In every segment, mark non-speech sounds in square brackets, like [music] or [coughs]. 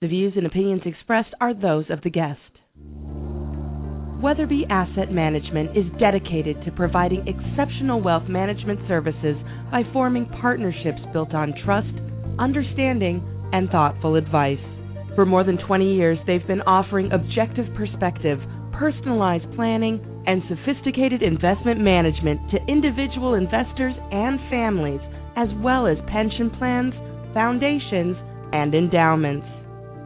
The views and opinions expressed are those of the guest. Wetherby Asset Management is dedicated to providing exceptional wealth management services by forming partnerships built on trust, understanding, and thoughtful advice. For more than 20 years, they've been offering objective perspective, personalized planning, and sophisticated investment management to individual investors and families, as well as pension plans, foundations, and endowments.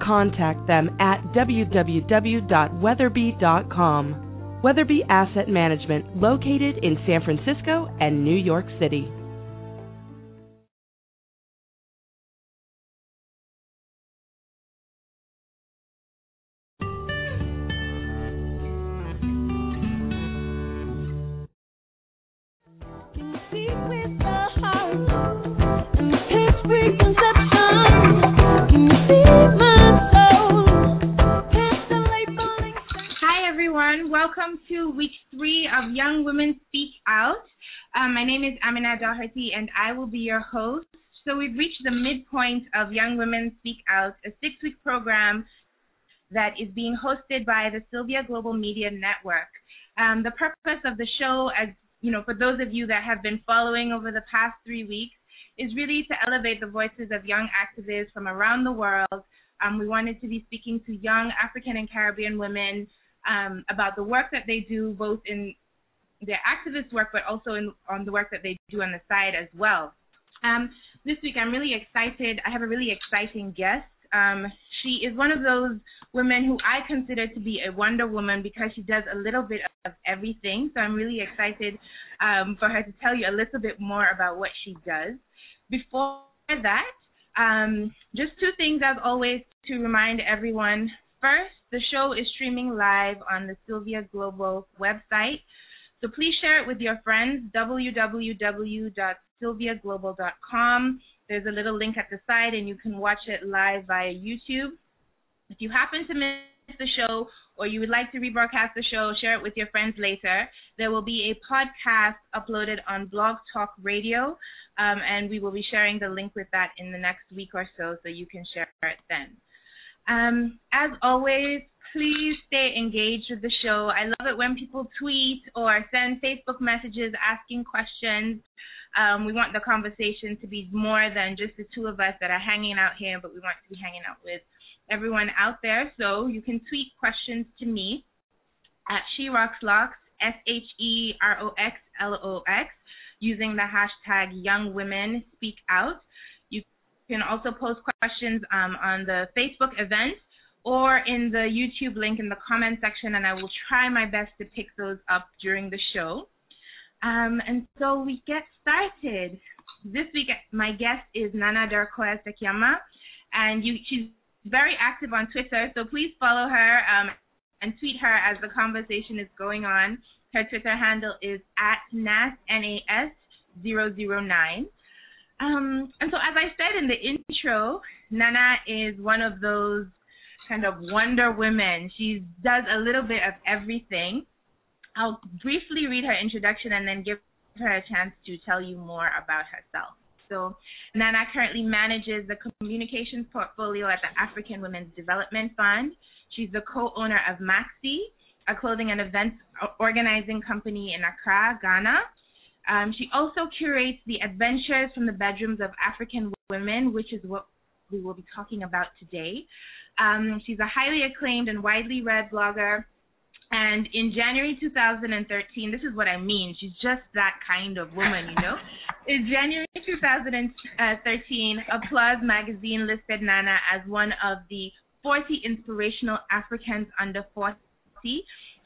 Contact them at www.wetherby.com. Wetherby Asset Management, located in San Francisco and New York City. Hi, of Young Women Speak Out. Um, my name is Amina Doherty, and I will be your host. So, we've reached the midpoint of Young Women Speak Out, a six week program that is being hosted by the Sylvia Global Media Network. Um, the purpose of the show, as you know, for those of you that have been following over the past three weeks, is really to elevate the voices of young activists from around the world. Um, we wanted to be speaking to young African and Caribbean women um, about the work that they do, both in their activist work, but also in, on the work that they do on the side as well. Um, this week, I'm really excited. I have a really exciting guest. Um, she is one of those women who I consider to be a Wonder Woman because she does a little bit of everything. So I'm really excited um, for her to tell you a little bit more about what she does. Before that, um, just two things as always to remind everyone. First, the show is streaming live on the Sylvia Global website. So please share it with your friends, www.sylviaglobal.com. There's a little link at the side and you can watch it live via YouTube. If you happen to miss the show or you would like to rebroadcast the show, share it with your friends later. There will be a podcast uploaded on Blog Talk Radio, um, and we will be sharing the link with that in the next week or so, so you can share it then. Um, as always, please stay engaged with the show. I love it when people tweet or send Facebook messages asking questions. Um, we want the conversation to be more than just the two of us that are hanging out here, but we want to be hanging out with everyone out there. So you can tweet questions to me at She Rocks Locks, S H E R O X L O X, using the hashtag Young Women Speak Out. You can also post questions um, on the Facebook event or in the YouTube link in the comment section, and I will try my best to pick those up during the show. Um, and so we get started. This week, my guest is Nana Darkoa Sekyiamah, and you, she's very active on Twitter, so please follow her um, and tweet her as the conversation is going on. Her Twitter handle is at nas nas 009. Um, and so, as I said in the intro, Nana is one of those kind of Wonder Women. She does a little bit of everything. I'll briefly read her introduction and then give her a chance to tell you more about herself. So, Nana currently manages the communications portfolio at the African Women's Development Fund. She's the co owner of MAKSI, a clothing and events organizing company in Accra, Ghana. Um, she also curates the Adventures from the Bedrooms of African Women, which is what we will be talking about today. Um, she's a highly acclaimed and widely read blogger. And in January 2013, this is what I mean. She's just that kind of woman, you know. [laughs] In January 2013, Applause magazine listed Nana as one of the 40 inspirational Africans under 40.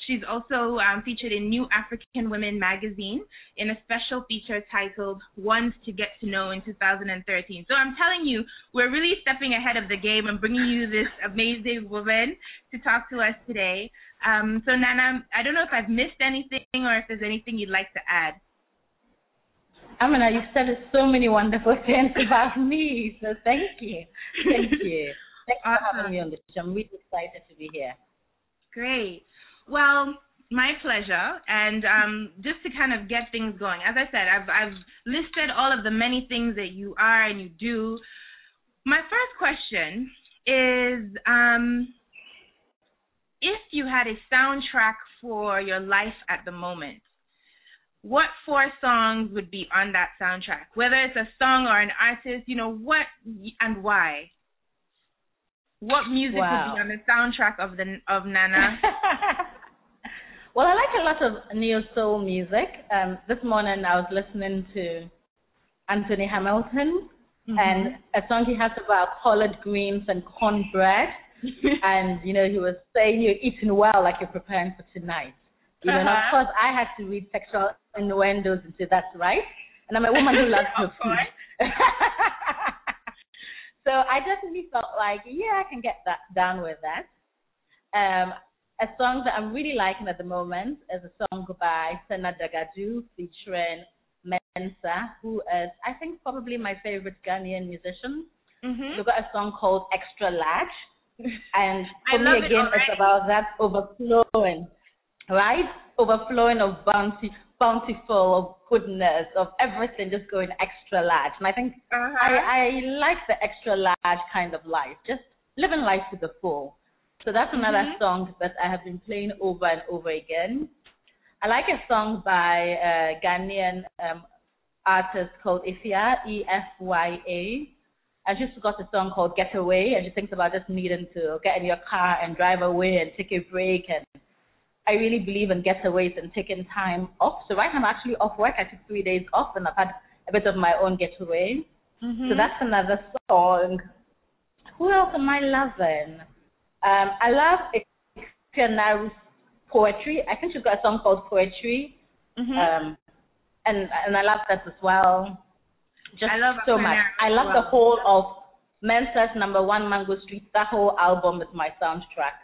She's also um, featured in New African Women magazine in a special feature titled Ones to Get to Know in 2013. So I'm telling you, we're really stepping ahead of the game and bringing you this amazing woman to talk to us today. Um, so, Nana, I don't know if I've missed anything or if there's anything you'd like to add. Amina, you've said so many wonderful [laughs] things about me, so thank you. Thank you. Thanks awesome. for having me on the show. I'm really excited to be here. Great. Well, my pleasure. And um, just to kind of get things going, as I said, I've, I've listed all of the many things that you are and you do. My first question is um, if you had a soundtrack for your life at the moment, what four songs would be on that soundtrack? Whether it's a song or an artist, you know, what and why? What music wow. would be on the soundtrack of the of Nana? [laughs] well, I like a lot of neo soul music. Um, this morning I was listening to Anthony Hamilton mm-hmm. and a song he has about collard greens and cornbread. [laughs] and you know, he was saying you're eating well like you're preparing for tonight. You know, uh-huh. and of uh-huh. course I had to read sexual innuendos and say that's right. And I'm a woman who loves her [laughs] food. [laughs] so I definitely felt like, yeah, I can get that done with that. Um, a song that I'm really liking at the moment is a song by Sena Dagadu featuring Mensa, who is, I think, probably my favorite Ghanaian musician. Mm-hmm. We've got a song called Extra Large. [laughs] And for me, again, it it's about that overflowing right? Overflowing of bounty, bountiful, of goodness, of everything just going extra large. And I think uh-huh. I, I like the extra large kind of life, just living life to the full. So that's another mm-hmm. song that I have been playing over and over again. I like a song by a Ghanaian um, artist called Efya, E-F-Y-A. And she's got a song called Get Away, and she thinks about just needing to get in your car and drive away and take a break and I really believe in getaways and taking time off. So right now I'm actually off work. I took three days off and I've had a bit of my own getaway. Mm-hmm. So that's another song. Who else am I loving? Um, I love Fianaru's poetry. I think she's got a song called Poetry. Mm-hmm. Um, and and I love that as well. Just I love so much. I love well. the whole of Mensa's number one Mango Street. That whole album is my soundtrack.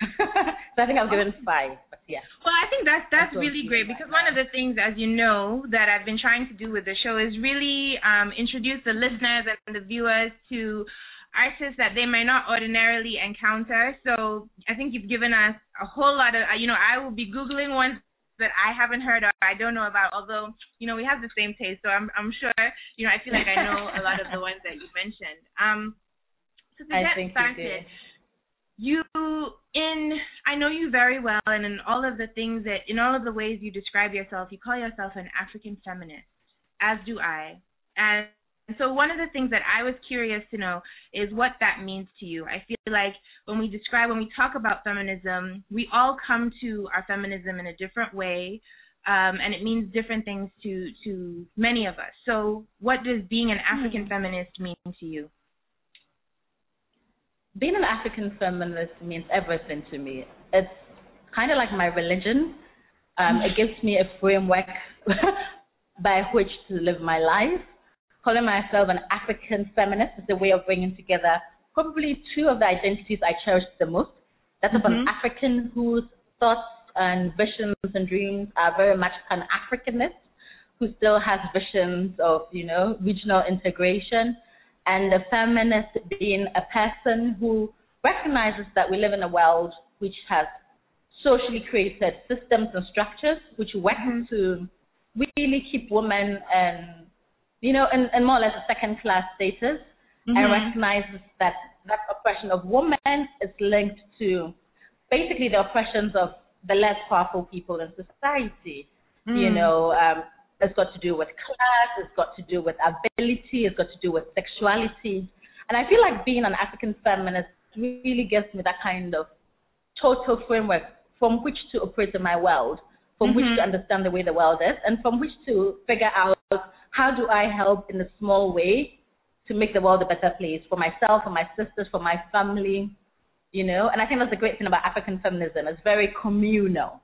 [laughs] so I think I'll give it five. But yeah. Well, I think that's that's, that's really great because one of the things, as you know, that I've been trying to do with the show is really um, introduce the listeners and the viewers to artists that they may not ordinarily encounter. So I think you've given us a whole lot of, you know, I will be googling ones that I haven't heard of, I don't know about. Although you know we have the same taste, so I'm I'm sure you know I feel like I know a lot of the ones that you mentioned. Um, so to I get started, you in I know you very well and in all of the things that in all of the ways you describe yourself, you call yourself an African feminist, as do I. And so one of the things that I was curious to know is what that means to you. I feel like when we describe when we talk about feminism, we all come to our feminism in a different way. Um, and it means different things to to many of us. So, what does being an African mm-hmm. feminist mean to you? being an African feminist means everything to me. It's kind of like my religion. Um, it gives me a framework [laughs] by which to live my life. Calling myself an African feminist is a way of bringing together probably two of the identities I cherish the most. That's mm-hmm. of an mm-hmm. African whose thoughts and visions and dreams are very much an Africanist, who still has visions of, you know, regional integration and a feminist being a person who recognizes that we live in a world which has socially created systems and structures which work mm-hmm. to really keep women and you know in, in more or less a second class status mm-hmm. and recognizes that that oppression of women is linked to basically the oppressions of the less powerful people in society. Mm. You know, um, it's got to do with class, it's got to do with ability, it's got to do with sexuality. And I feel like being an African feminist really gives me that kind of total framework from which to operate in my world, from mm-hmm. which to understand the way the world is, and from which to figure out how do I help in a small way to make the world a better place for myself, for my sisters, for my family, you know. And I think that's the great thing about African feminism. It's very communal.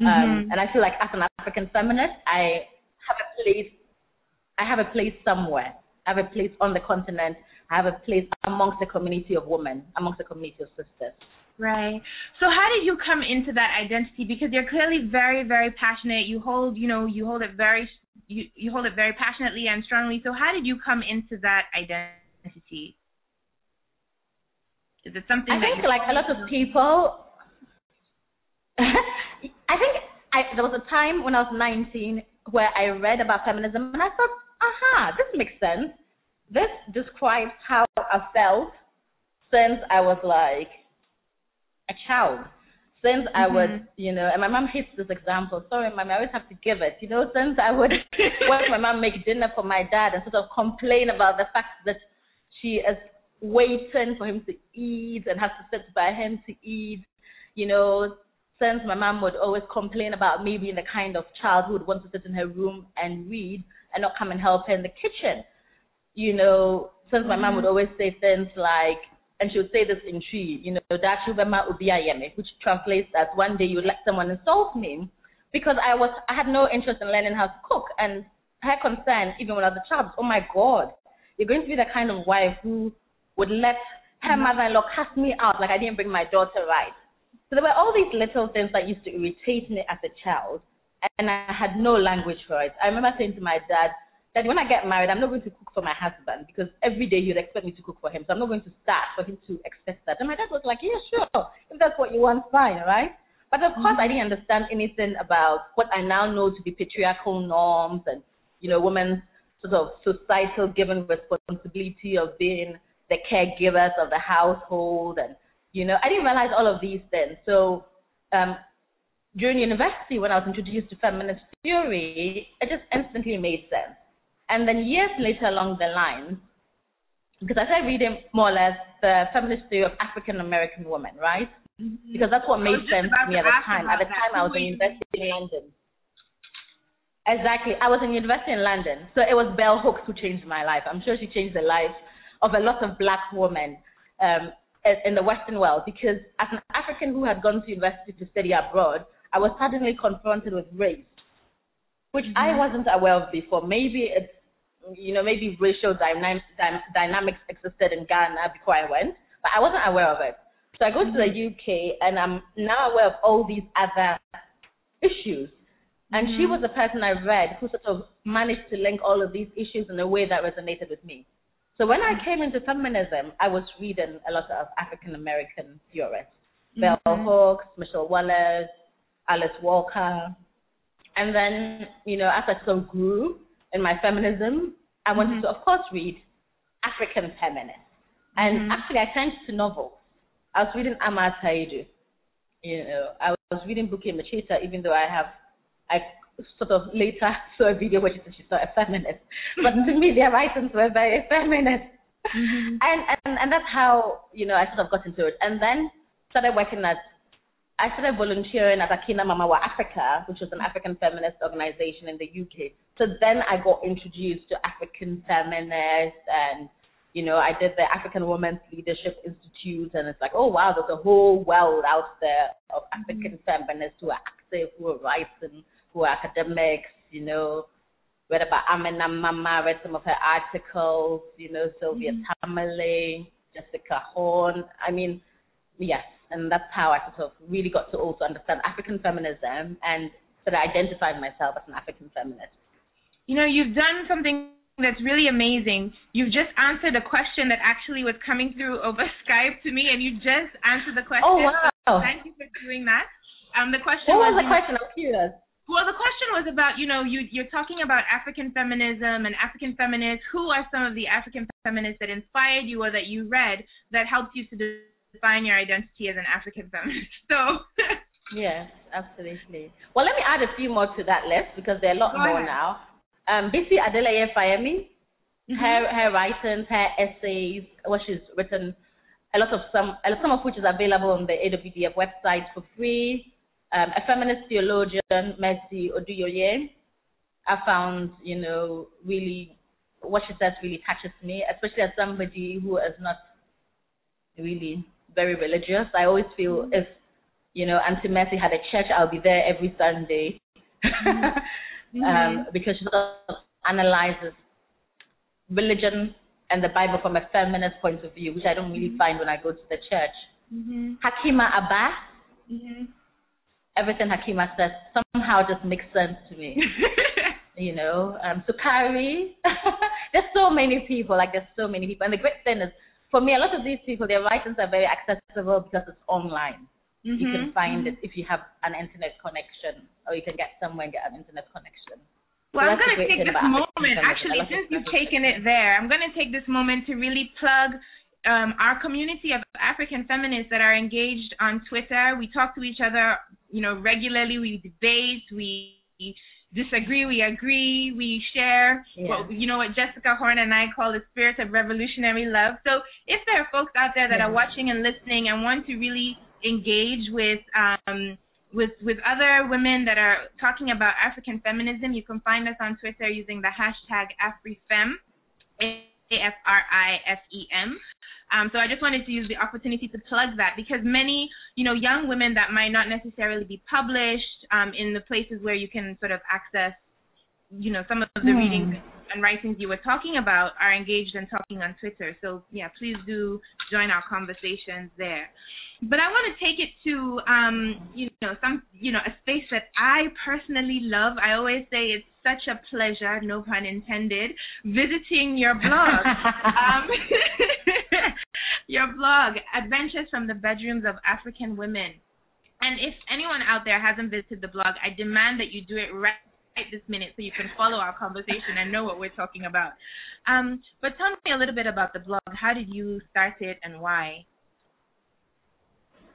Um, Mhm. and I feel like as an African feminist, I have a place. I have a place somewhere. I have a place on the continent. I have a place amongst the community of women, amongst the community of sisters. Right. So how did you come into that identity? Because you're clearly very, very passionate. You hold, you know, you hold it very, you you hold it very passionately and strongly. So how did you come into that identity? Is it something I think like a lot of people. [laughs] I think I, there was a time when I was 19 where I read about feminism and I thought, aha, this makes sense. This describes how I felt since I was like a child. Since I would, Mhm. you know, and my mom hates this example. Sorry, mom, I always have to give it. You know, since I would [laughs] watch my mom make dinner for my dad and sort of complain about the fact that she is waiting for him to eat and has to sit by him to eat, you know, since my mom would always complain about me being the kind of child who would want to sit in her room and read and not come and help her in the kitchen. You know, since my mom would always say things like, and she would say this in Twi, you know, that Shubema Ubiyayeme, which translates as one day you let someone insult me because I was I had no interest in learning how to cook and her concern, even when I was a child, oh my God, you're going to be the kind of wife who would let her mm-hmm. mother-in-law cast me out like I didn't bring my daughter right. So there were all these little things that used to irritate me as a child, and I had no language for it. I remember saying to my dad, that when I get married, I'm not going to cook for my husband because every day you'd expect me to cook for him. So I'm not going to start for him to expect that. And my dad was like, yeah, sure. If that's what you want, fine, right? But of course, I didn't understand anything about what I now know to be patriarchal norms and, you know, women's sort of societal given responsibility of being the caregivers of the household. And, you know, I didn't realize all of these things. So, um, during university, when I was introduced to feminist theory, it just instantly made sense. And then years later along the line, because I started reading more or less the feminist theory of African American women, right? Because that's what made sense to me at the time. At the time, I was in university in London. Exactly. I was in university in London. So it was Bell Hooks who changed my life. I'm sure she changed the life of a lot of black women um, in- the Western world because as an African who had gone to university to study abroad, I was suddenly confronted with race, which I wasn't aware of before. Maybe it's, you know, maybe racial dynam- dy- dynamics existed in Ghana before I went, but I wasn't aware of it. So I go to the mm-hmm. UK and I'm now aware of all these other issues. And she mm-hmm. was the person I read who sort of managed to link all of these issues in a way that resonated with me. So when I mm-hmm. came into feminism, I was reading a lot of African American theorists. Bell Hooks, Michele Wallace, Alice Walker. And then, you know, as I sort of grew in my feminism, I wanted mm-hmm. to, of course, read African feminists. And mm-hmm. actually, I turned to novels. I was reading Ama Ata Aidoo. You know, I was reading Buchi Emecheta, even though I have, I sort of later [laughs] saw a video where she said she's not a feminist. [laughs] But to me, their writings were very feminist. Mm-hmm. And, and and that's how you know I sort of got into it, and then started working at. I started volunteering at Akina Mama wa Afrika, which was an African feminist organization in the UK. So then I got introduced to African feminists, and you know I did the African Women's Leadership Institute, and it's like, oh wow, there's a whole world out there of African mm-hmm. feminists who are active, who are writing, who are academics, you know, read about Amina Mama, read some of her articles, you know, Sylvia mm-hmm. Tamale, Jessica Horn. I mean, yes, and that's how I sort of really got to also understand African feminism and sort of identified myself as an African feminist. You know, you've done something that's really amazing. You've just answered a question that actually was coming through over [laughs] Skype to me, and you just answered the question. Oh, wow. Thank you for doing that. Um, the question What was was the question? I'm curious. Well, the question was about, you know, you, you're talking about African feminism and African feminists. Who are some of the African feminists that inspired you or that you read that helped you to define your identity as an African feminist? [laughs] So, Yes, absolutely. Well, let me add a few more to that list because there are a lot Go more ahead. now. Um, Bisi Adeleye Fayemi, her her writings, her essays, what she's written, a lot of some, some of which is available on the AWDF website for free. Um, a feminist theologian, Mercy Oduyoye, I found, you know, really what she says really touches me, especially as somebody who is not really very religious. I always feel if You know, Auntie Mercy had a church. I'll be there every Sunday. [laughs] Mm-hmm. um, because she sort of analyzes religion and the Bible from a feminist point of view, which I don't really find when I go to the church. Mhm. Hakima Abba, Mhm. everything Hakima says somehow just makes sense to me. [laughs] you know, um, Sokari. [laughs] there's so many people, like there's so many people. And the great thing is, for me, a lot of these people, their writings are very accessible because it's online. You can Mhm. find it if you have an internet connection, or you can get somewhere and get an internet connection. Well, So I'm going to take this moment, actually, since you've taken it there, I'm going to take this moment to really plug um, our community of African feminists that are engaged on Twitter. We talk to each other, you know, regularly. We debate. We disagree. We agree. We share. Yeah. What, you know what Jessica Horn and I call the spirit of revolutionary love. So if there are folks out there that are watching and listening and want to really engage with um, with with other women that are talking about African feminism, you can find us on Twitter using the hashtag AfriFem, A F R I F E M. Um, so I just wanted to use the opportunity to plug that because many, you know, young women that might not necessarily be published um, in the places where you can sort of access, you know, some of the Hmm. readings and writings you were talking about are engaged and talking on Twitter. So yeah, please do join our conversations there. But I want to take it to um, you know some you know a space that I personally love. I always say it's such a pleasure, no pun intended, visiting your blog. [laughs] um, [laughs] your blog, Adventures from the Bedrooms of African Women. And if anyone out there hasn't visited the blog, I demand that you do it right right this minute so you can follow our conversation and know what we're talking about. Um, but tell me a little bit about the blog. How did you start it and why?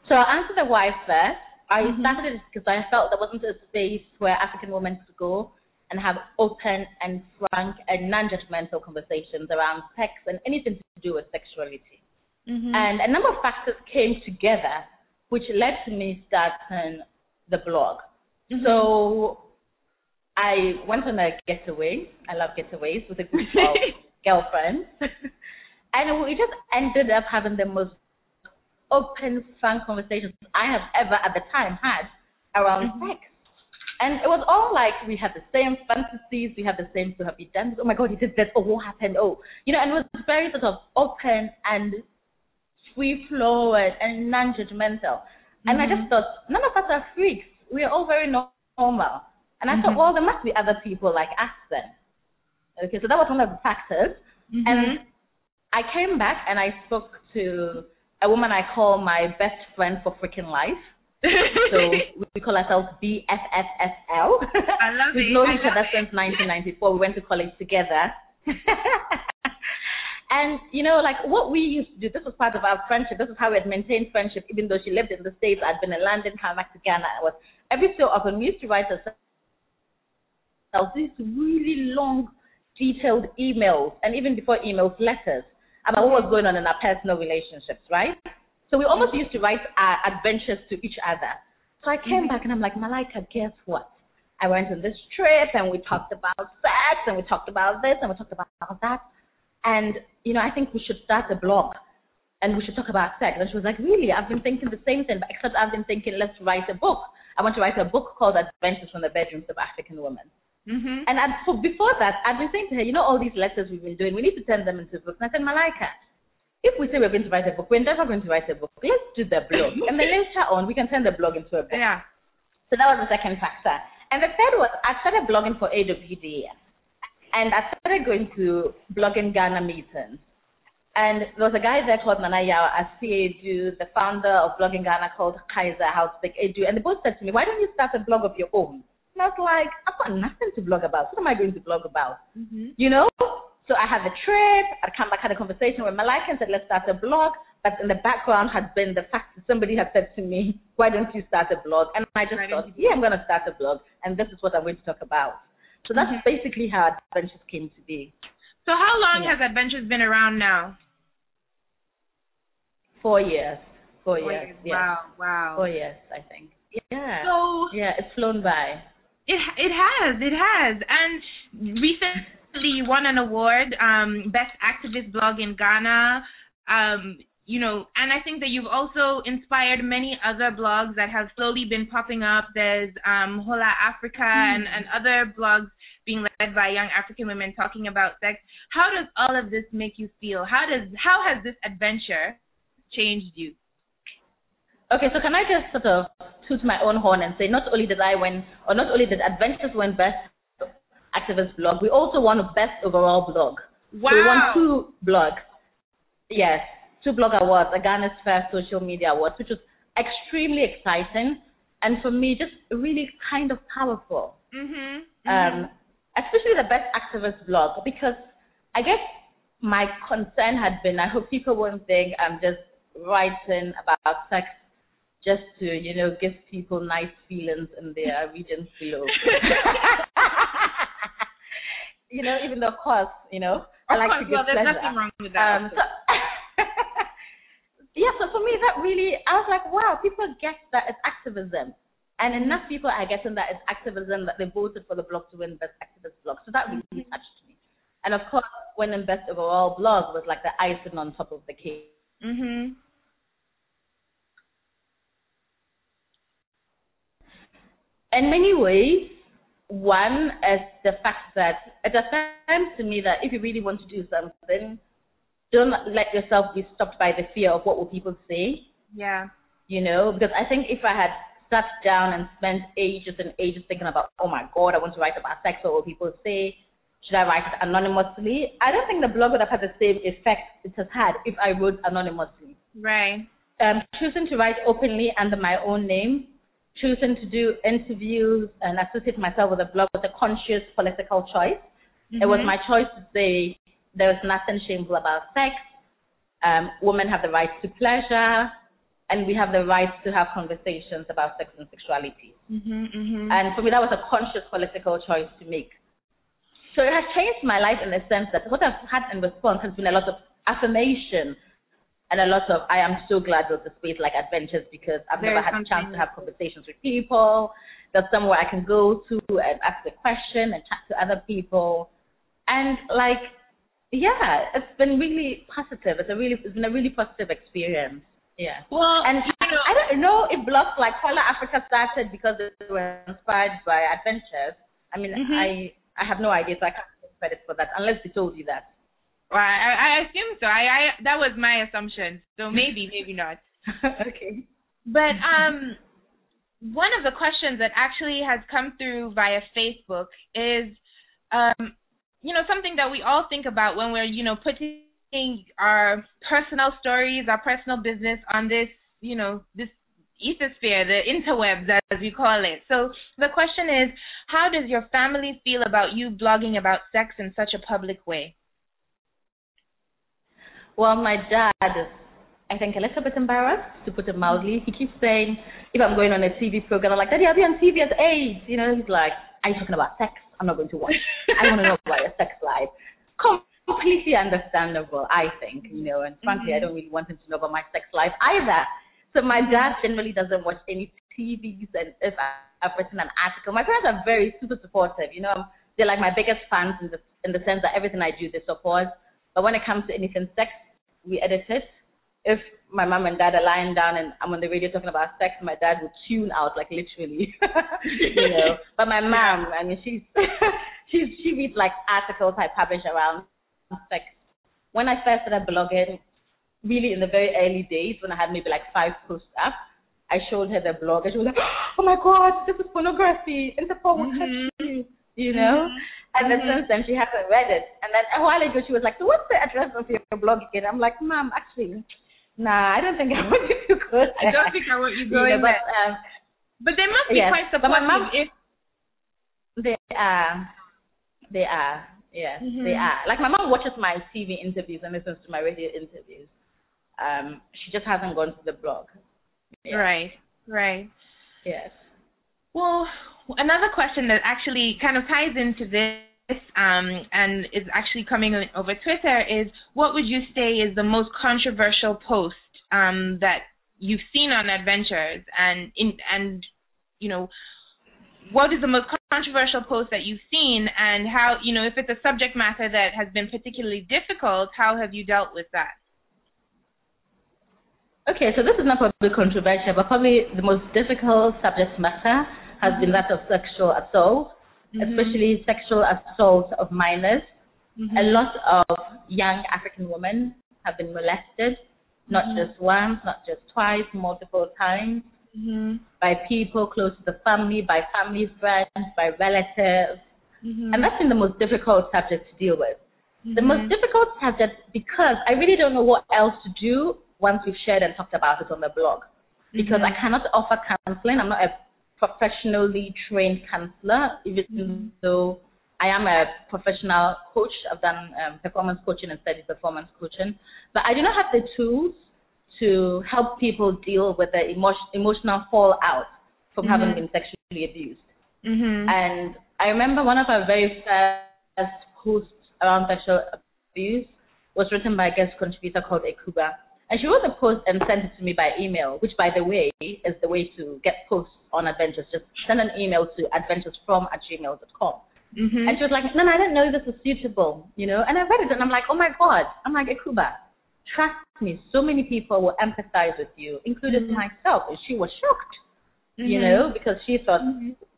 So I'll answer the why first. I Mhm. started it because I felt there wasn't a space where African women could go and have open and frank and non-judgmental conversations around sex and anything to do with sexuality. Mm-hmm. And a number of factors came together, which led to me starting the blog. Mm-hmm. So I went on a getaway. I love getaways with a group [laughs] of girlfriends. and we just ended up having the most open, frank conversations I have ever at the time had around Mhm. sex. And it was all like we had the same fantasies, we had the same so have you done? Oh my god, he did that, oh what happened? Oh you know, and it was very sort of open and free flow and, and non judgmental. And I just Mhm. thought none of us are freaks. We are all very normal. And I Mhm. thought, well there must be other people like us then. Okay, so that was one of the factors. Mhm. And I came back and I spoke to a woman I call my best friend for freaking life. So [laughs] we call ourselves BFFSL. I love [laughs] We've known each other since 1994. [laughs] We went to college together. and, you know, like what we used to do, this was part of our friendship. This is how we had maintained friendship, even though she lived in the States. I'd been in London, come back to Ghana. It was every so often we used to write ourselves these really long, detailed emails, and even before emails, letters about what was going on in our personal relationships, right? So we almost mm-hmm. used to write our adventures to each other. So I came mm-hmm. back and I'm like, Malika, guess what? I went on this trip and we talked about sex and we talked about this and we talked about that. And, you know, I think we should start a blog and we should talk about sex. And she was like, really? I've been thinking the same thing, but except I've been thinking, let's write a book. I want to write a book called Adventures from the Bedrooms of African Women. Mhm. And I'd, so before that, I'd been saying to her, you know, all these letters we've been doing, we need to turn them into books. And I said, Malika, if we say we're going to write a book, we're never going to write a book. Let's do the blog. [laughs] and then later on, we can turn the blog into a book. Yeah. So that was the second factor. And the third was I started blogging for AWD. And I started going to blogging Ghana meetings. And there was a guy there called Manaya at CADU, the founder of Blogging Ghana called Kajsa Hallberg Adu. And they both said to me, why don't you start a blog of your own? And I was like, I've got nothing to blog about. What am I going to blog about? Mhm. You know? So I had the trip, I'd come back, had a conversation with Malika and said, let's start a blog. But in the background had been the fact that somebody had said to me, why don't you start a blog? And I just Why thought, yeah, I'm going to start a blog. And this is what I'm going to talk about. So that's Mhm. basically how Adventures came to be. So how long Yeah. has Adventures been around now? Four years. Four, Four years. years. Yeah. Wow. Wow. Four years, I think. Yeah. So yeah, it's flown by. It it has it has and recently you won an award um best activist blog in Ghana um you know, and I think that you've also inspired many other blogs that have slowly been popping up. There's um, Hola Africa mm-hmm. and, and other blogs being led by young African women talking about sex. How does all of this make you feel? How does how has this adventure changed you? Okay, so can I just sort of toot my own horn and say not only did I win, or not only did Adventures win Best Activist Blog, we also won the Best Overall Blog. Wow. So we won two blogs. Yes, two blog awards, a Ghana's First Social Media Awards, which was extremely exciting and for me just really kind of powerful. Mm-hmm. Mm-hmm. Um, especially the Best Activist blog because I guess my concern had been I hope people won't think I'm just writing about sex just to, you know, give people nice feelings in their regions below. [laughs] [laughs] you know, even though, of course, you know, of I like course, to give well, there's pleasure. nothing wrong with that. Um, so [laughs] yeah, so for me, that really, I was like, wow, people get that it's activism. And enough people are getting that it's activism that they voted for the blog to win Best Activist Blog. So that really mm-hmm. touched me. And of course, winning Best Overall Blog was like the icing on top of the cake. Mm-hmm. In many ways, one is the fact that it affirms to me that if you really want to do something, don't let yourself be stopped by the fear of what will people say. Yeah. You know, because I think if I had sat down and spent ages and ages thinking about, oh my God, I want to write about sex, or what will people say? Should I write it anonymously? I don't think the blog would have had the same effect it has had if I wrote anonymously. Right. Um, choosing to write openly under my own name choosing to do interviews and associate myself with a blog was a conscious political choice. Mm-hmm. It was my choice to say there is nothing shameful about sex. Um, women have the right to pleasure, and we have the right to have conversations about sex and sexuality. Mm-hmm, mm-hmm. And for me, that was a conscious political choice to make. So it has changed my life in the sense that what I've had in response has been a lot of affirmation and a lot of I am so glad there's a space like Adventures because I've There's never had a chance to have conversations with people. There's somewhere I can go to and ask a question and chat to other people. And like yeah, it's been really positive. It's a really it's been a really positive experience. Yeah. Well, And you know, I don't know if blogs like Hola Africa started because they were inspired by adventures. I mean, Mhm. I I have no idea, so I can't take credit for that unless they told you that. Well, I, I assume so. I, I that was my assumption. So maybe, maybe not. [laughs] okay. But um, one of the questions that actually has come through via Facebook is, um, you know, something that we all think about when we're, you know, putting our personal stories, our personal business on this, you know, this ethosphere, the interwebs as we call it. So the question is, how does your family feel about you blogging about sex in such a public way? Well, my dad I think, a little bit embarrassed, to put it mildly. He keeps saying, if I'm going on a TV program, I'm like, Daddy, I'll be on TV at age. You know, he's like, are you talking about sex? I'm not going to watch. I want to know about your sex life. Completely understandable, I think, you know, and frankly, I mm-hmm. don't really want him to know about my sex life either. So my dad generally doesn't watch any TVs, and if I've written an article, my parents are very super supportive. You know, they're like my biggest fans in the in the sense that everything I do they support. But when it comes to anything sex, we edit it. If my mom and dad are lying down and I'm on the radio talking about sex, my dad would tune out like literally, [laughs] you know. [laughs] But my mom, I mean, she's [laughs] she's she reads like articles I publish around sex. When I first started blogging, really in the very early days when I had maybe like five posts up, I showed her the blog and she was like, [gasps] "Oh my God, this is pornography! Interpol will catch mm-hmm. you," you know. Mm-hmm. And then since then she hasn't read it. And then a while ago she was like, "So what's the address of your blog again?" I'm like, "Mom, actually, nah, I don't think I want you to go there." I don't think I want you [laughs] You going know, but, there. um, But they must be Yes, quite but my supportive mom- if They are. They are. Yes, Mhm. they are. Like my mom watches my TV interviews and listens to my radio interviews. Um, she just hasn't gone to the blog. Yeah. Right, right. Yes. Well, another question that actually kind of ties into this um, and is actually coming over Twitter is what would you say is the most controversial post um, that you've seen on Adventures? And in and you know what is the most controversial post that you've seen? And how you know if it's a subject matter that has been particularly difficult how have you dealt with that? Okay, so this is not probably controversial, but probably the most difficult subject matter has been that of sexual assault, mm-hmm. especially sexual assault of minors. Mm-hmm. A lot of young African women have been molested, not mm-hmm. just once, not just twice, multiple times, by people close to the family, by family friends, by relatives. And that's been the most difficult subject to deal with. The most difficult subject because I really don't know what else to do once we've shared and talked about it on the blog. Because I cannot offer counseling. I'm not a professionally trained counselor, even though mm-hmm. I am a professional coach. I've done um, performance coaching and studied performance coaching. But I do not have the tools to help people deal with the emo- emotional fallout from having mm-hmm. been sexually abused. Mm-hmm. And I remember one of our very first posts around sexual abuse was written by a guest contributor called Ekuba. And she wrote a post and sent it to me by email, which, by the way, is the way to get posts on Adventures. Just send an email to adventuresfrom at gmail.com. Mm-hmm. And she was like, no, no, I don't know this is suitable, you know. And I read it and I'm like, oh my God. I'm like, Ekuba, trust me, so many people will empathize with you, including mm-hmm. myself. And she was shocked, you mm-hmm. know, because she thought,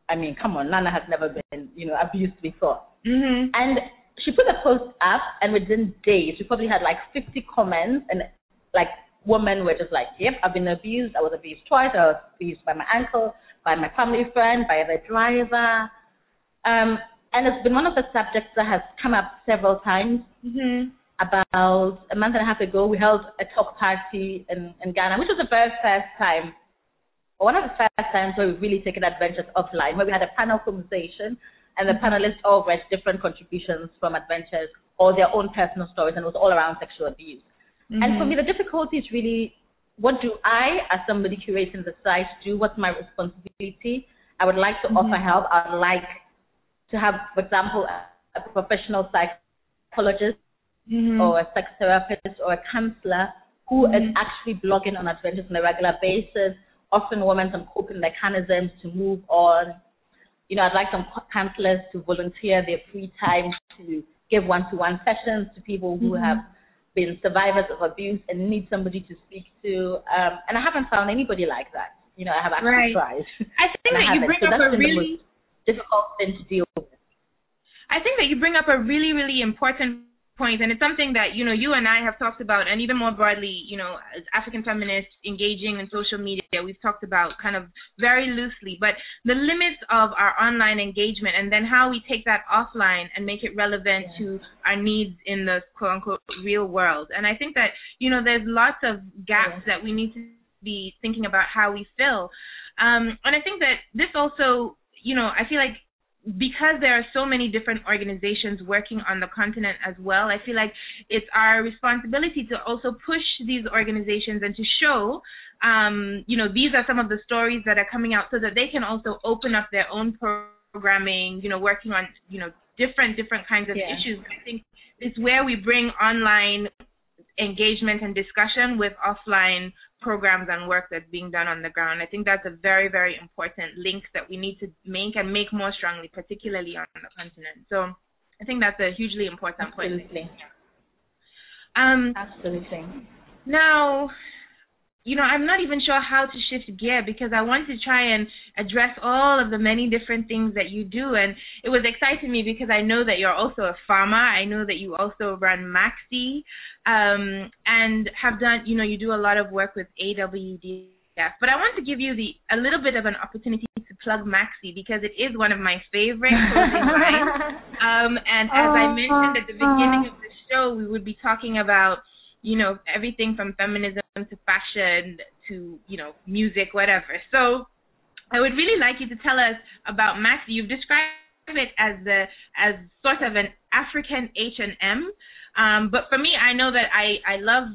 I mean, come on, Nana has never been, you know, abused before. And she put the post up, and within days, we probably had like 50 comments, and like women were just like, "Yep, I've been abused. I was abused twice. I was abused by my uncle, by my family friend, by the driver." Um, and it's been one of the subjects that has come up several times. About a month and a half ago, we held a talk party in, in Ghana, which was the very first time, or one of the first times where we've really taken adventures offline, where we had a panel conversation and the panelists all read different contributions from adventures or their own personal stories, and it was all around sexual abuse. And for mm-hmm. me, the difficulty is really what do I, as somebody curating the site, do? What's my responsibility? I would like to mm-hmm. offer help. I would like to have, for example, a, a professional psychologist mm-hmm. or a sex therapist or a counselor who is actually blogging on adventures on a regular basis, offering women some coping mechanisms to move on. You know, I'd like some counselors to volunteer their free time to give one-to-one sessions to people who have been survivors of abuse and need somebody to speak to. Um, and I haven't found anybody like that. You know, I have actually Right. tried. I think that you bring so up a really difficult thing to deal with. I think that you bring up a really, really important point, and it's something that you know you and I have talked about, and even more broadly, you know, as African feminists engaging in social media, we've talked about kind of very loosely, but the limits of our online engagement, and then how we take that offline and make it relevant to our needs in the quote unquote real world. And I think that you know there's lots of gaps that we need to be thinking about how we fill. Um, and I think that this also, you know, I feel like because there are so many different organizations working on the continent as well, I feel like it's our responsibility to also push these organizations and to show, um, you know, these are some of the stories that are coming out so that they can also open up their own programming, you know, working on, you know, different, different kinds of Yeah. issues. I think it's where we bring online engagement and discussion with offline programs and work that's being done on the ground. I think that's a very, very important link that we need to make and make more strongly, particularly on the continent. So I think that's a hugely important point. Absolutely. Um, Absolutely. now, you know, I'm not even sure how to shift gear because I want to try and address all of the many different things that you do. And it was exciting me because I know that you're also a farmer. I know that you also run MAKSI um, and have done, you know, you do a lot of work with AWDF. But I want to give you the a little bit of an opportunity to plug MAKSI because it is one of my favorite [laughs] clothing lines. Um, and as I mentioned at the beginning of the show, we would be talking about, you know, everything from feminism to fashion to, you know, music, whatever. So I would really like you to tell us about MAKSI. You've described it as the as sort of an African H and M, um, but for me, I know that I I love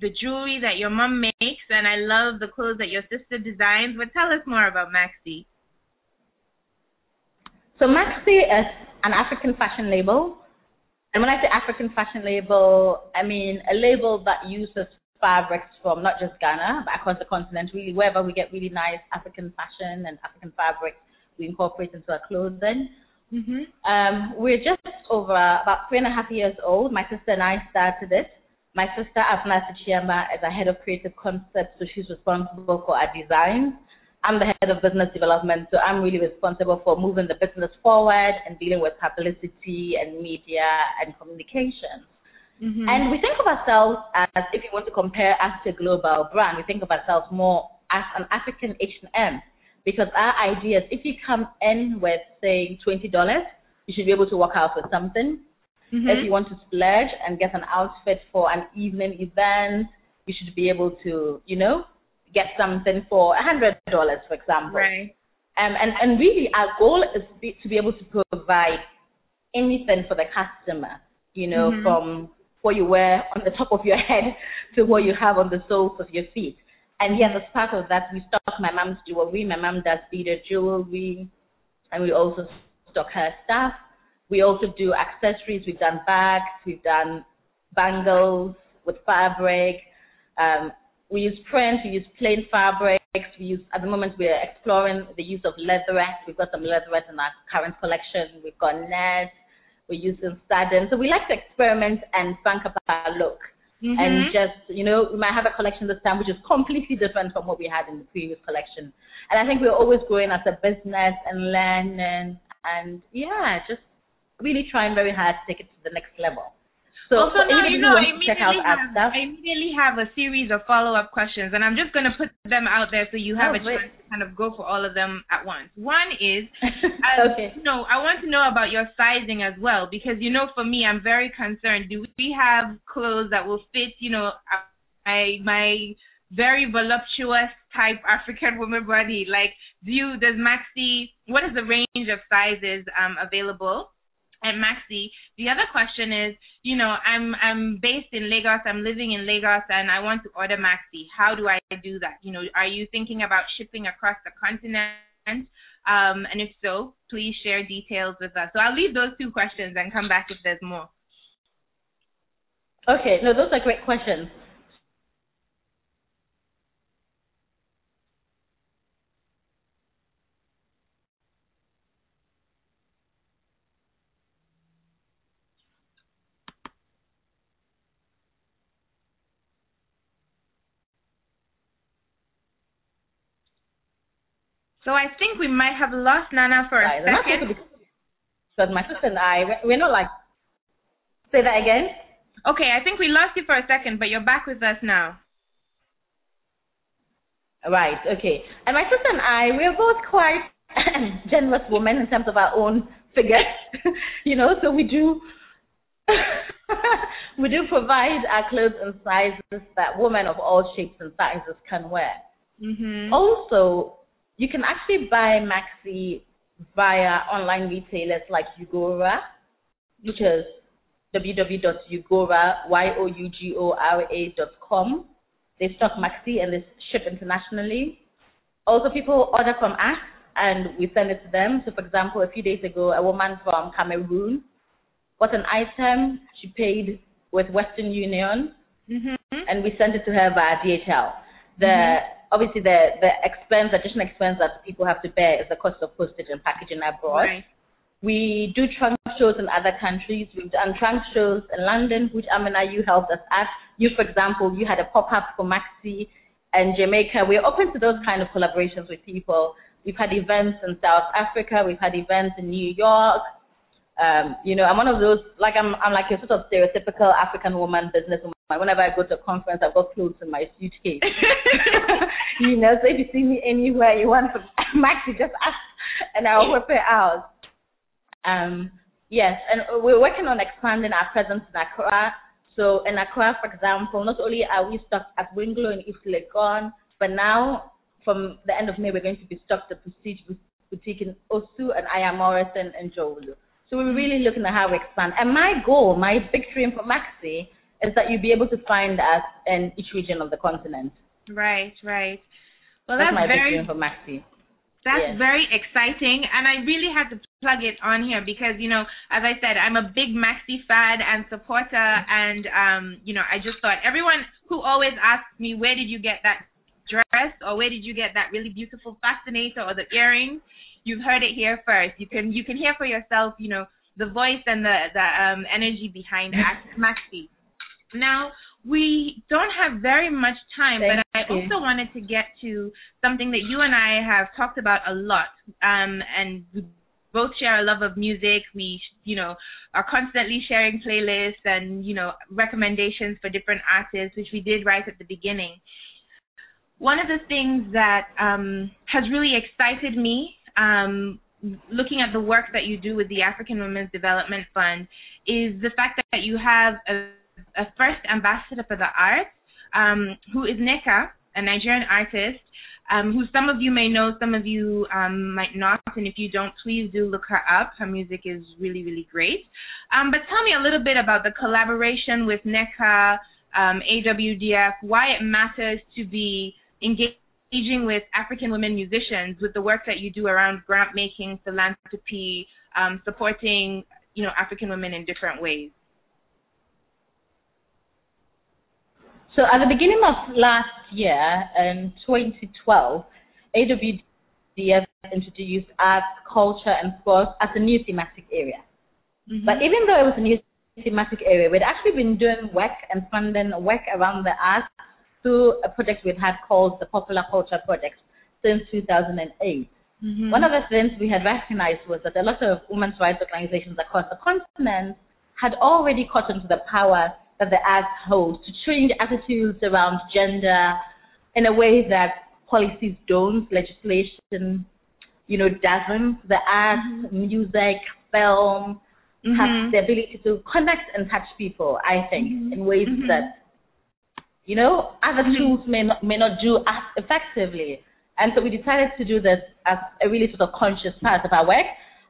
the jewelry that your mom makes, and I love the clothes that your sister designs. But tell us more about MAKSI. So MAKSI is an African fashion label. And when I say African fashion label, I mean a label that uses fabrics from not just Ghana, but across the continent, really wherever we get really nice African fashion and African fabric, we incorporate into our clothing. Mhm. Um, we're just over about three and a half years old. My sister and I started it. My sister Afna Sekyiamah is a head of creative concepts, so she's responsible for our designs. I'm the head of business development, so I'm really responsible for moving the business forward and dealing with publicity and media and communications. Mm-hmm. And we think of ourselves as, if you want to compare us to a global brand, we think of ourselves more as an African H&M because our idea is if you come in with, say, $20, you should be able to walk out with something. Mhm. If you want to splurge and get an outfit for an evening event, you should be able to, you know, get something for a hundred dollars, for example. Right. Um, and and really, our goal is to be, to be able to provide anything for the customer. You know, Mhm. from what you wear on the top of your [laughs] head to what you have on the soles of your feet. And yes, as part of that, we stock my mom's jewelry. My mom does beaded jewelry, and we also stock her stuff. We also do accessories. We've done bags. We've done bangles with fabric. Um, we use print. We use plain fabrics. We use at the moment we're exploring the use of leatherette. We've got some leatherette in our current collection. We've got nets. We're using satin. So we like to experiment and funk up our look. Mhm. And just, you know, we might have a collection this time which is completely different from what we had in the previous collection. And I think we're always growing as a business and learning and yeah, just really trying very hard to take it to the next level. So also, anybody you know, I wants to check out immediately, have, I immediately have a series of follow-up questions, and I'm just going to put them out there so you have Oh, a chance to kind of go for all of them at once. One is, [laughs] okay. no, I want to know about your sizing as well, because, you know, for me, I'm very concerned. Do we have clothes that will fit, you know, my, my very voluptuous type African [laughs] woman body? Like, do you, does MAKSI, what is the range of sizes um, available? At MAKSI. The other question is, you know, I'm I'm based in Lagos, I'm living in Lagos and I want to order MAKSI. How do I do that? You know, are you thinking about shipping across the continent? Um, and if so, please share details with us. So I'll leave those two questions and come back if there's more. Okay, no, those are great questions. So I think we might have lost Nana for a Right, second. because my sister and I, we- we're not like, say that again? Okay, I think we lost you for a second, but you're back with us now. Right, okay. And my sister and I, we're both quite [coughs] generous women in terms of our own figures, [laughs] you know, so we do, [laughs] we do provide our clothes in sizes that women of all shapes and sizes can wear. Mhm. Also, you can actually buy MAKSI via online retailers like Yougora, which is www.yougora, Y-O-U-G-O-R-A dot com. They stock MAKSI and they ship internationally. Also, people order from us and we send it to them. So, for example, a few days ago, a woman from Cameroon bought an item. She paid with Western Union Mhm. and we sent it to her via DHL. The obviously the the expense, additional expense that people have to bear is the cost of postage and packaging abroad. Right. We do trunk shows in other countries. We've done trunk shows in London, which Amina, you helped us at. You, for example, you had a pop-up for MAKSI and Jamaica. We're open to those kind of collaborations with people. We've had events in South Africa. We've had events in New York. Um, you know, I'm one of those, like I'm, I'm like a sort of stereotypical African woman, businesswoman. Whenever I go to a conference, I've got clothes in my suitcase. [laughs] you know, so if you see me anywhere, you want to [laughs] MAKSI, just ask, and I'll whip it out. Um, yes, and we're working on expanding our presence in Accra. So in Accra, for example, not only are we stocked at Winglo in East Legon, but now from the end of May, we're going to be stocked at Prestige Boutique in Osu and Aya Morrison and Jolu. So we're really looking at how we expand. And my goal, my big dream for MAKSI, is that you'll be able to find us in each region of the continent. Right, right. Well, That's, that's, my very for MAKSI. That's Yes. very exciting, and I really had to plug it on here because you know, as I said, I'm a big MAKSI fan and supporter, and um, you know, I just thought everyone who always asks me where did you get that dress or where did you get that really beautiful fascinator or the earrings, you've heard it here first. You can you can hear for yourself, you know, the voice and the the um energy behind MAKSI. Now, we don't have very much time, Thank but I you. also wanted to get to something that you and I have talked about a lot, um, and we both share a love of music. We, you know, are constantly sharing playlists and you know recommendations for different artists, which we did right at the beginning. One of the things that um, has really excited me, um, looking at the work that you do with the African Women's Development Fund, is the fact that you have a a first ambassador for the arts, um, who is Nneka, a Nigerian artist, um, who some of you may know, some of you um, might not, and if you don't, please do look her up. Her music is really, really great. Um, but tell me a little bit about the collaboration with Nneka, um, AWDF, why it matters to be engaging with African women musicians with the work that you do around grant making, philanthropy, um, supporting you know African women in different ways. So at the beginning of last year, in 2012, AWDF introduced arts, culture, and sports as a new thematic area. Mm-hmm. But even though it was a new thematic area, we'd actually been doing work and funding work around the arts through a project we'd had called the Popular Culture Project since 2008. Mm-hmm. One of the things we had recognized was that a lot of women's rights organizations across the continent had already caught on to the power that the arts holds to change attitudes around gender in a way that policies don't, legislation, you know, doesn't. The arts, music, film Mhm. have the ability to connect and touch people, I think, Mhm. in ways Mhm. that, you know, other Mhm. tools may not, may not do as effectively. And so we decided to do this as a really sort of conscious part of our work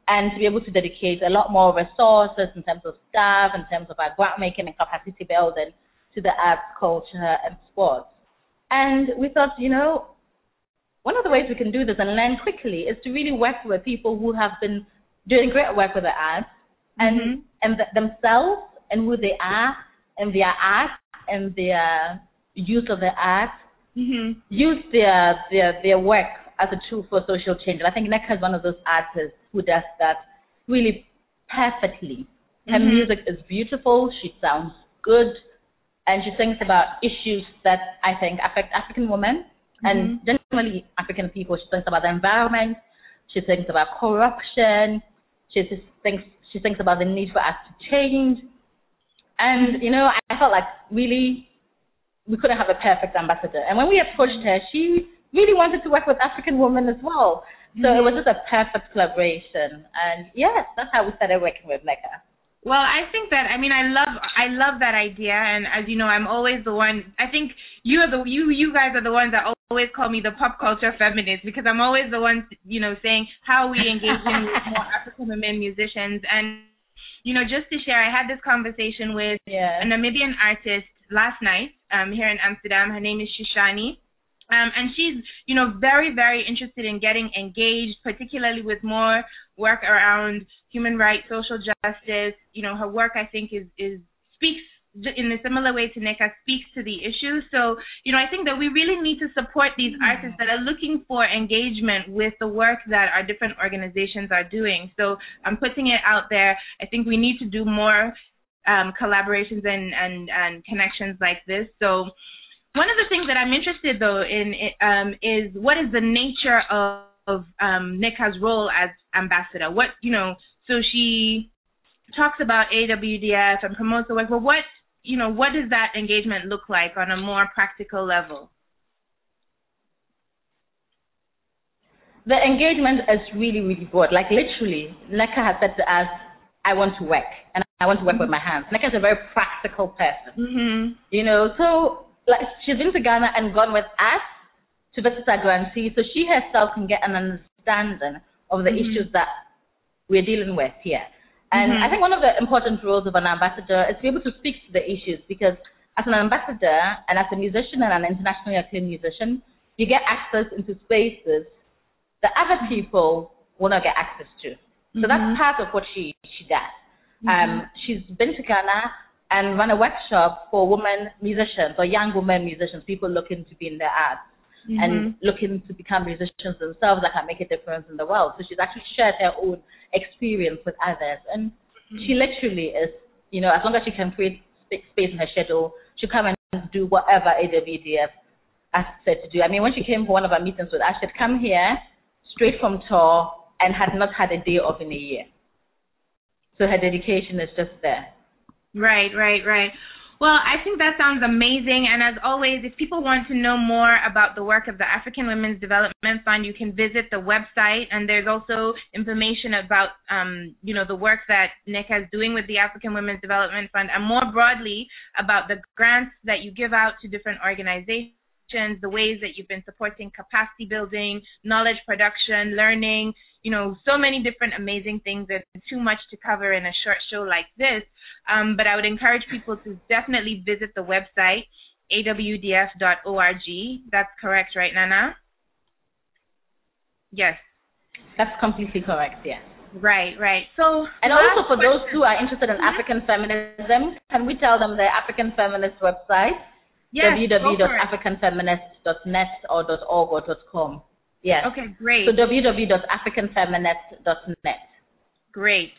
and to be able to dedicate a lot more resources in terms of staff, in terms of our grant making and capacity building to the arts, culture, and sports. And we thought, you know, one of the ways we can do this and learn quickly is to really work with people who have been doing great work with the arts and Mhm. and th- themselves and who they are and their art and their use of the art Mhm. use their their their work as a tool for social change. And I think Nneka is one of those artists who does that really perfectly. Her Mhm. music is beautiful. She sounds good, and she sings about issues that I think affect African women and generally African people. She sings about the environment. She sings about corruption. She just thinks she thinks about the need for us to change. And you know, I felt like really we couldn't have a perfect ambassador. And when we approached her, she really wanted to work with African women as well. So it was just a perfect collaboration. And yes, that's how we started working with Nneka. Well, I think that I mean I love I love that idea, and as you know, I'm always the one. I think you are the you you guys are the ones that always call me the pop culture feminist because I'm always the one you know saying how we engaging with more [laughs] African women musicians and you know just to share, I had this conversation with Yeah. a Namibian artist last night um, here in Amsterdam. Her name is Shishani. Um, and she's, you know, very, very interested in getting engaged, particularly with more work around human rights, social justice. You know, her work, I think, is is speaks in a similar way to Nneka speaks to the issue. So, you know, I think that we really need to support these artists that are looking for engagement with the work that our different organizations are doing. So, I'm putting it out there. I think we need to do more um, collaborations and, and, and connections like this. So one of the things that I'm interested though in um, is what is the nature of, of um, Nneka's role as ambassador? What you know, so she talks about AWDF and promotes the work, but what you know, what does that engagement look like on a more practical level? The engagement is really, really broad. Like literally, Nneka has said to us, I want to work and I want to work with my hands. Nneka is a very practical person. Mhm. You know, so like she's been to Ghana and gone with us to visit our grantee, so she herself can get an understanding of the Mhm. issues that we're dealing with here. And Mhm. I think one of the important roles of an ambassador is to be able to speak to the issues because as an ambassador and as a musician and an internationally acclaimed musician, you get access into spaces that other people will not get access to. So Mhm. that's part of what she she does. Um, she's been to Ghana and run a workshop for women musicians or young women musicians, people looking to be in the arts and mm-hmm. looking to become musicians themselves that can make a difference in the world. So she's actually shared her own experience with others, and mm-hmm. she literally is, you know, as long as she can create space in her schedule, she'll come and do whatever AWDF asked her to do. I mean, when she came for one of our meetings with us, she'd come here straight from tour and had not had a day off in a year. So her dedication is just there. Right, right, right. Well, I think that sounds amazing. And as always, if people want to know more about the work of the African Women's Development Fund, you can visit the website. And there's also information about, um, you know, the work that Nneka is doing with the African Women's Development Fund, and more broadly about the grants that you give out to different organizations the ways that you've been supporting capacity building, knowledge production, learning, you know, so many different amazing things. There's too much to cover in a short show like this. Um, but I would encourage people to definitely visit the website, awdf.org. That's correct, right, Nana? Yes. That's completely correct, yes. Right, right. So, and also for those who are interested in African feminism, can we tell them the African Feminist website? Yes, www.africanfeminist.net or .org or .com. Yes. Okay, great. So www.africanfeminist.net. Great.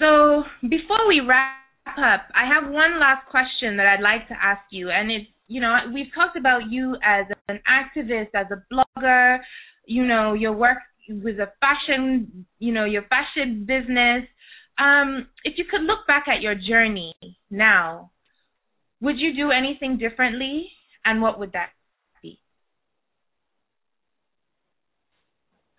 So before we wrap up, I have one last question that I'd like to ask you, and it's you know we've talked about you as an activist, as a blogger, you know your work with a fashion, you know your fashion business. Um, if you could look back at your journey now, would you do anything differently, and what would that be?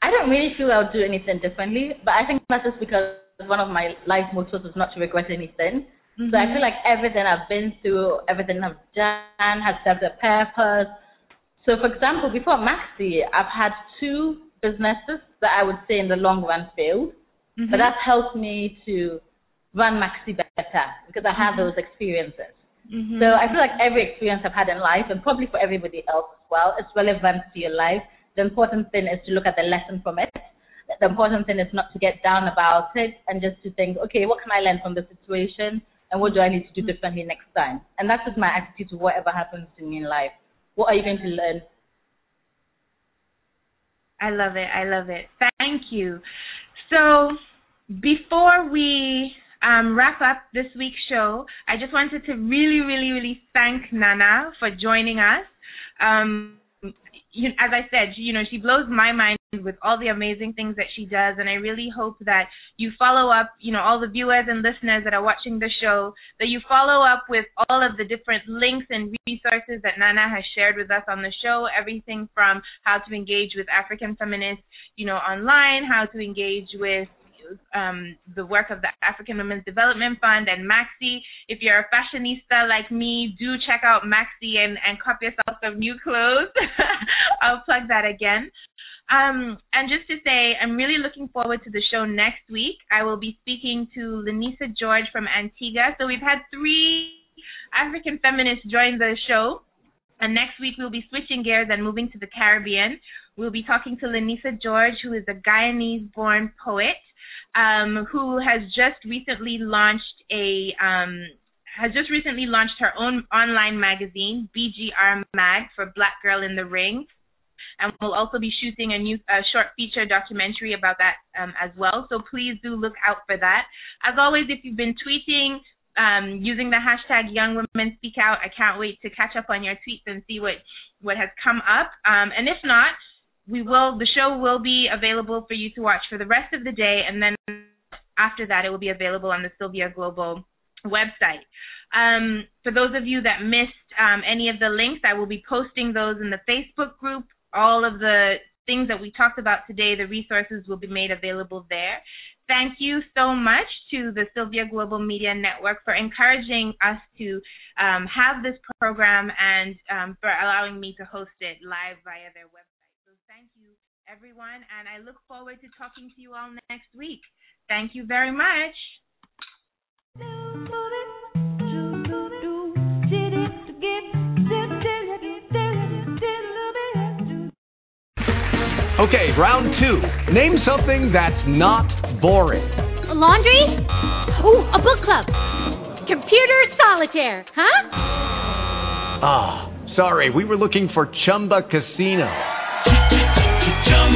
I don't really feel I would do anything differently, but I think that's just because one of my life mottos is not to regret anything. Mm-hmm. So I feel like everything I've been through, everything I've done has served a purpose. So, for example, before MAKSI, I've had two businesses that I would say in the long run failed, mm-hmm. but that's helped me to run MAKSI better because I have mm-hmm. those experiences. Mm-hmm. So I feel like every experience I've had in life, and probably for everybody else as well, is relevant to your life. The important thing is to look at the lesson from it the important thing is not to get down about it and just to think, okay, what can I learn from the situation and what do I need to do differently next time? And that's just my attitude to whatever happens to me in life. What are you going to learn? I love it. I love it. Thank you. So before we um, wrap up this week's show, I just wanted to really, really, really thank Nana for joining us. Um, you, as I said, you know, she blows my mind with all the amazing things that she does, and I really hope that you follow up, you know, all the viewers and listeners that are watching the show, that you follow up with all of the different links and resources that Nana has shared with us on the show, everything from how to engage with African feminists, you know, online, how to engage with um, the work of the African Women's Development Fund and MAKSI. If you're a fashionista like me, do check out MAKSI and, and cop yourself some new clothes. [laughs] I'll plug that again. Um, and just to say, I'm really looking forward to the show next week. I will be speaking to Lenisa George from Antigua. So we've had three African feminists join the show. And next week we'll be switching gears and moving to the Caribbean. We'll be talking to Lenisa George, who is a Guyanese-born poet um, who has just recently launched a um, has just recently launched her own online magazine, BGR Mag, for Black Girl in the Ring, and we'll also be shooting a new a short feature documentary about that um, as well. So please do look out for that. As always, if you've been tweeting um, using the hashtag Young Women Speak Out, I can't wait to catch up on your tweets and see what what has come up. Um, and if not, we will the show will be available for you to watch for the rest of the day and then after that it will be available on the Sylvia Global website. Um, for those of you that missed um, any of the links, I will be posting those in the Facebook group. All of the things that we talked about today, the resources will be made available there. Thank you so much to the Sylvia Global Media Network for encouraging us to um, have this program and um, for allowing me to host it live via their website thank you, everyone, and I look forward to talking to you all next week. Thank you very much. Okay, round two. Name something that's not boring. A laundry? Ooh, a book club. Computer solitaire, huh? Ah, oh, sorry, we were looking for Chumba Casino.